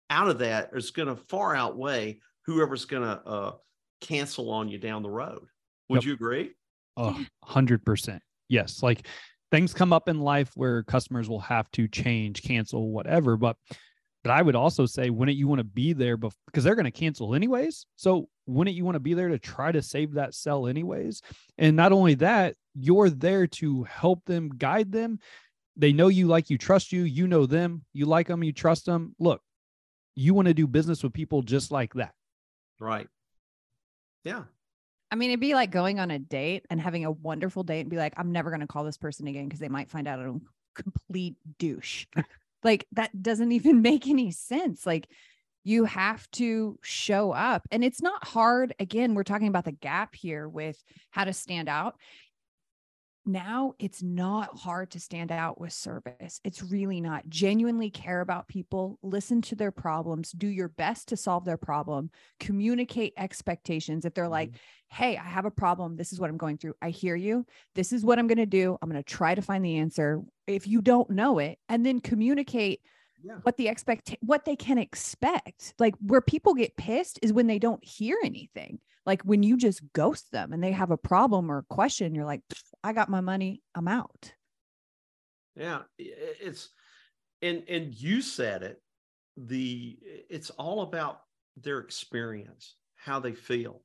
A: out of that is going to far outweigh whoever's going to uh, cancel on you down the road. Would
C: Yep.
A: you agree?
C: A hundred percent. Yes. Like things come up in life where customers will have to change, cancel, whatever. But but I would also say, wouldn't you want to be there bef- because they're going to cancel anyways? So wouldn't you want to be there to try to save that sell anyways? And not only that, you're there to help them, guide them. They know you like you, trust you. You know them. You like them. You trust them. Look, you want to do business with people just like that.
A: Right. Yeah.
B: I mean, it'd be like going on a date and having a wonderful date and be like, I'm never going to call this person again because they might find out I'm a complete douche. like, that doesn't even make any sense. Like, you have to show up. And it's not hard. Again, we're talking about the gap here with how to stand out. Now it's not hard to stand out with service. It's really not. Genuinely care about people, listen to their problems, do your best to solve their problem, communicate expectations. If they're like, mm-hmm. hey, I have a problem. This is what I'm going through. I hear you. This is what I'm going to do. I'm going to try to find the answer. If you don't know it, and then communicate
A: Yeah.
B: what the expect what they can expect. Like where people get pissed is when they don't hear anything. Like when you just ghost them and they have a problem or a question, you're like, I got my money. I'm out.
A: Yeah. It's and and you said it. The it's all about their experience, how they feel.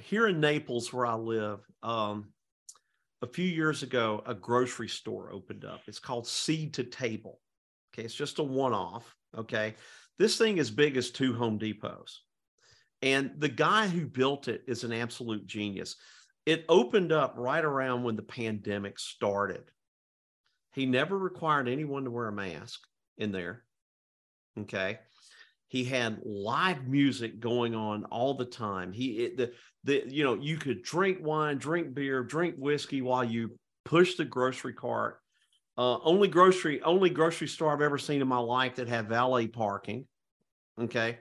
A: Here in Naples, where I live, um, a few years ago, a grocery store opened up. It's called Seed to Table. Okay, it's just a one-off. Okay, this thing is big as two Home Depots, and the guy who built it is an absolute genius. It opened up right around when the pandemic started. He never required anyone to wear a mask in there. Okay. He had live music going on all the time. He it, the the you know you could drink wine, drink beer, drink whiskey while you push the grocery cart. Uh, only grocery only grocery store I've ever seen in my life that had valet parking. Okay.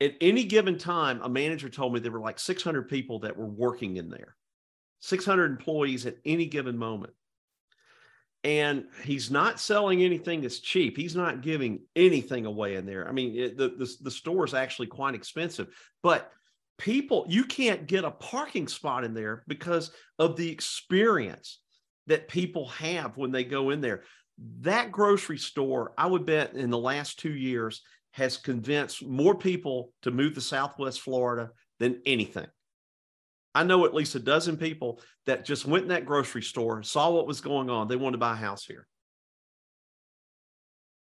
A: At any given time, a manager told me there were like 600 people that were working in there. 600 employees at any given moment and he's not selling anything that's cheap. He's not giving anything away in there. I mean, it, the, the the store is actually quite expensive, but people you can't get a parking spot in there because of the experience that people have when they go in there. That grocery store, I would bet, in the last two years, has convinced more people to move to Southwest Florida than anything. I know at least a dozen people that just went in that grocery store, saw what was going on. They wanted to buy a house here.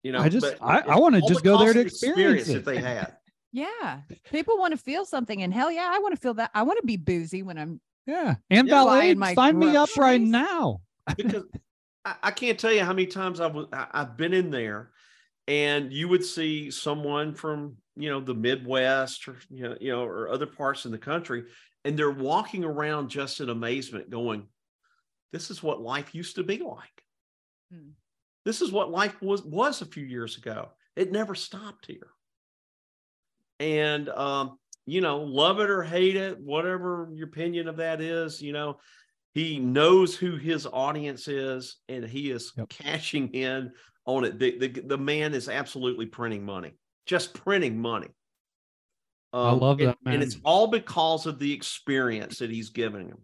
A: You know,
C: I just- I- I wanna just
A: the
C: go there to
A: of
C: experience
A: that
C: it.
A: they had.
B: Yeah. People want to feel something. And hell yeah, I want to feel that. I want to be boozy when I'm
C: Yeah. And
A: Yeah.
C: valet,
B: Buying my
C: sign me up right now.
A: Because I, I can't tell you how many times I was I, I've been in there, and you would see someone from you know the Midwest or you know you know or other parts in the country, and they're walking around just in amazement, going, "This is what life used to be like.
B: Hmm.
A: This is what life was was a few years ago. It never stopped here." And um, you know, love it or hate it, whatever your opinion of that is, you know, he knows who his audience is and he is
C: Yep.
A: cashing in on it. The, the, the man is absolutely printing money, just printing money.
C: I um, love
A: and-
C: that,
A: And it's all because of the experience that he's giving him.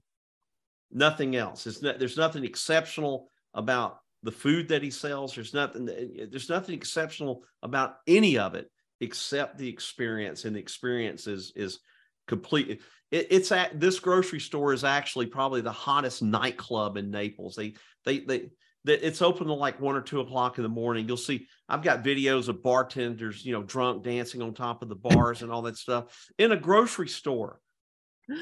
A: Nothing else. It's not, there's nothing exceptional about the food that he sells. There's nothing, there's nothing exceptional about any of it except the experience. And the experience is, is complete. It, it's at this grocery store is actually probably the hottest nightclub in Naples. They, they, they, that it's open to like one or two o'clock in the morning. You'll see, I've got videos of bartenders, you know, drunk dancing on top of the bars and all that stuff in a grocery store.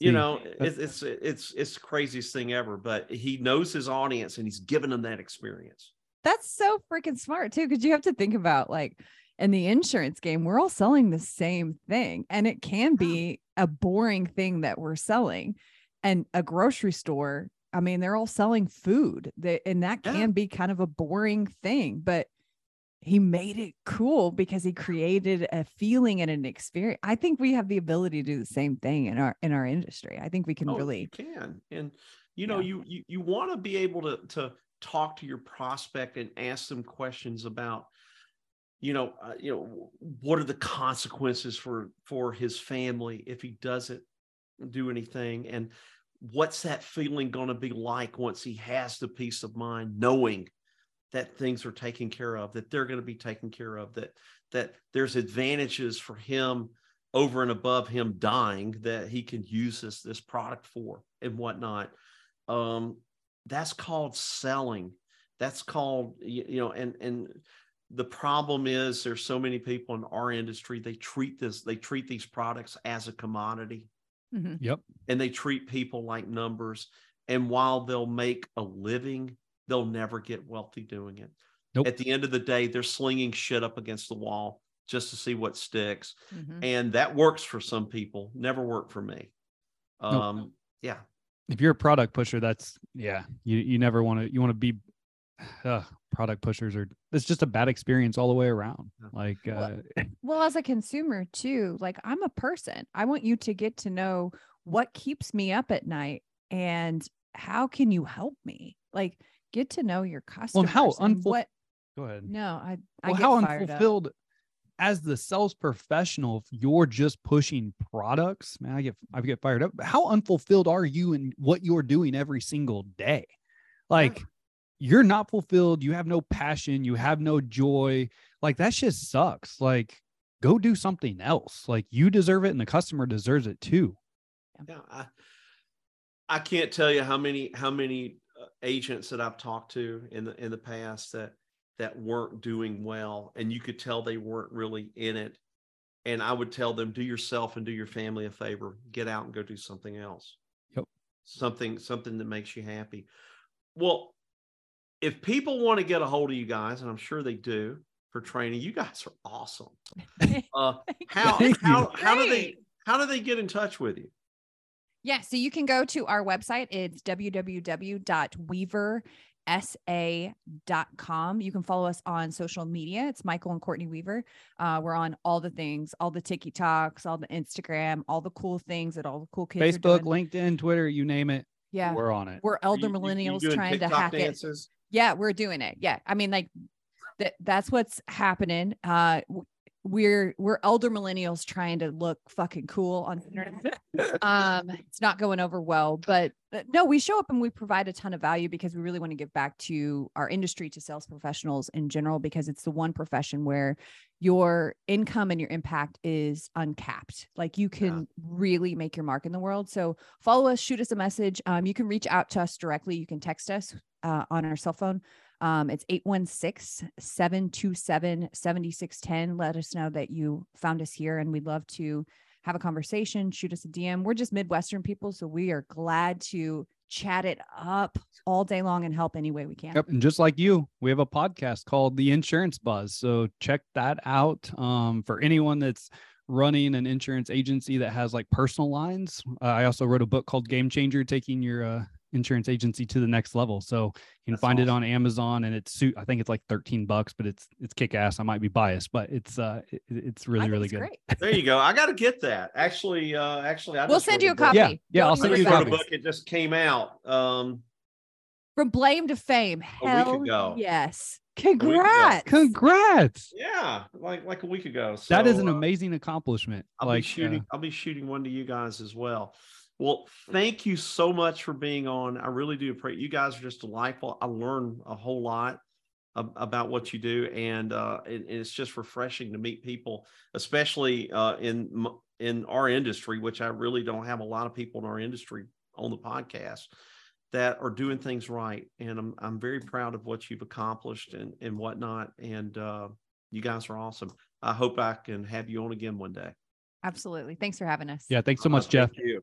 A: You know, it's it's it's it's the craziest thing ever. But he knows his audience and he's giving them that experience.
B: That's so freaking smart too, because you have to think about like in the insurance game, we're all selling the same thing, and it can be a boring thing that we're selling. And a grocery store, I mean, they're all selling food, that and that
A: Yeah.
B: can be kind of a boring thing, but he made it cool because he created a feeling and an experience. I think we have the ability to do the same thing in our in our industry. I think we can
A: Oh,
B: really
A: can, and you know,
B: Yeah.
A: you you you want to be able to to talk to your prospect and ask them questions about, you know, uh, you know, what are the consequences for for his family if he doesn't do anything, and what's that feeling going to be like once he has the peace of mind knowing that things are taken care of, that they're going to be taken care of, that that there's advantages for him over and above him dying that he can use this this product for and whatnot. Um, that's called selling. That's called you, you know, and and the problem is there's so many people in our industry they treat this they treat these products as a commodity
B: Mhm.
C: Yep.
A: and they treat people like numbers. And while they'll make a living, they'll never get wealthy doing it.
C: Nope.
A: At the end of the day, they're slinging shit up against the wall just to see what sticks.
B: Mhm.
A: And that works for some people, never worked for me.
C: Nope.
A: Um, yeah.
C: If you're a product pusher, that's yeah. You you never want to. You want to be uh, product pushers, or it's just a bad experience all the way around. Like uh,
B: Well, well as a consumer too like i'm a person i want you to get to know what keeps me up at night and how can you help me like get to know your customers
C: how
B: and
C: unful-
B: what
C: go ahead.
B: no i i
C: well,
B: get
C: how
B: fired up.
C: unfulfilled as the sales professional, if you're just pushing products, man, I get I get fired up. How unfulfilled are you in what you're doing every single day? Like you're not fulfilled, you have no passion, you have no joy. Like that just sucks. Like go do something else. Like you deserve it and the customer deserves it too.
A: Yeah. I, I can't tell you how many, how many uh, agents that I've talked to in the, in the past that, that weren't doing well and you could tell they weren't really in it. And I would tell them, do yourself and do your family a favor, get out and go do something else.
C: Yep.
A: Something, something that makes you happy. Well, if people want to get a hold of you guys, and I'm sure they do for training, you guys are awesome. Uh, how,
C: you.
A: how, how do they, how do they get in touch with you?
B: Yeah, so you can go to our website. It's www.weaversa.com. You can follow us on social media. It's Michael and Courtney Weaver. Uh, we're on all the things, all the TikToks, all the Instagram, all the cool things that all the cool kids are
C: Facebook,
B: doing.
C: LinkedIn, Twitter, you name it.
B: Yeah,
C: We're on it.
B: we're elder
A: You- you- you
B: millennials
A: doing
B: trying to
A: TikTok
B: hack it. Yeah, we're doing it. Yeah. I mean, like that that's what's happening. Uh we're we're elder millennials trying to look fucking cool on the internet. um it's not going over well, but but no, we show up and we provide a ton of value because we really want to give back to our industry to sales professionals in general because it's the one profession where your income and your impact is uncapped. Like you can really make your mark in the world. So follow us, shoot us a message. Um, you can reach out to us directly. You can text us uh, on our cell phone. Um, it's 816 727 7610. Let us know that you found us here and we'd love to have a conversation. Shoot us a DM. We're just Midwestern people. So we are glad to chat it up all day long and help any way we can.
C: Yep. And just like you, we have a podcast called The Insurance Buzz. So check that out. Um, for anyone that's running an insurance agency that has like personal lines, uh, I also wrote a book called Game Changer, taking your uh, insurance agency to the next level. So you can
A: That's
C: find it on Amazon, and it's suit. I think it's like thirteen bucks, but it's it's kick ass. I might be biased, but it's uh it, it's really really
B: it's
C: good.
B: Great.
A: There you go. I got to get that. Actually, uh, actually, I
B: We'll send you a
A: book.
B: copy.
C: Yeah, yeah, I'll send you a
B: regret
A: I
B: it.
A: wrote a book. It just came out. Um,
B: From blame to fame.
A: A week
B: Hell
A: ago.
B: yes. Congrats.
C: Congrats.
A: Yeah, like like a week ago.
C: that is an
A: uh,
C: amazing accomplishment.
A: I'll
C: like
A: be shooting.
C: uh,
A: I'll be shooting one to you guys as well. Well, thank you so much for being on. I really do appreciate. You guys are just delightful. I learn a whole lot about what you do, and uh, and, and it's just refreshing to meet people, especially uh, in in our industry, which I really don't have a lot of people in our industry on the podcast that are doing things right. And I'm I'm very proud of what you've accomplished and and whatnot. And uh, you guys are awesome. I hope I can have you on again one day.
B: Absolutely. Thanks for having us.
C: yeah, thanks so
A: Uh,
C: much, Jeff.
A: Thank you.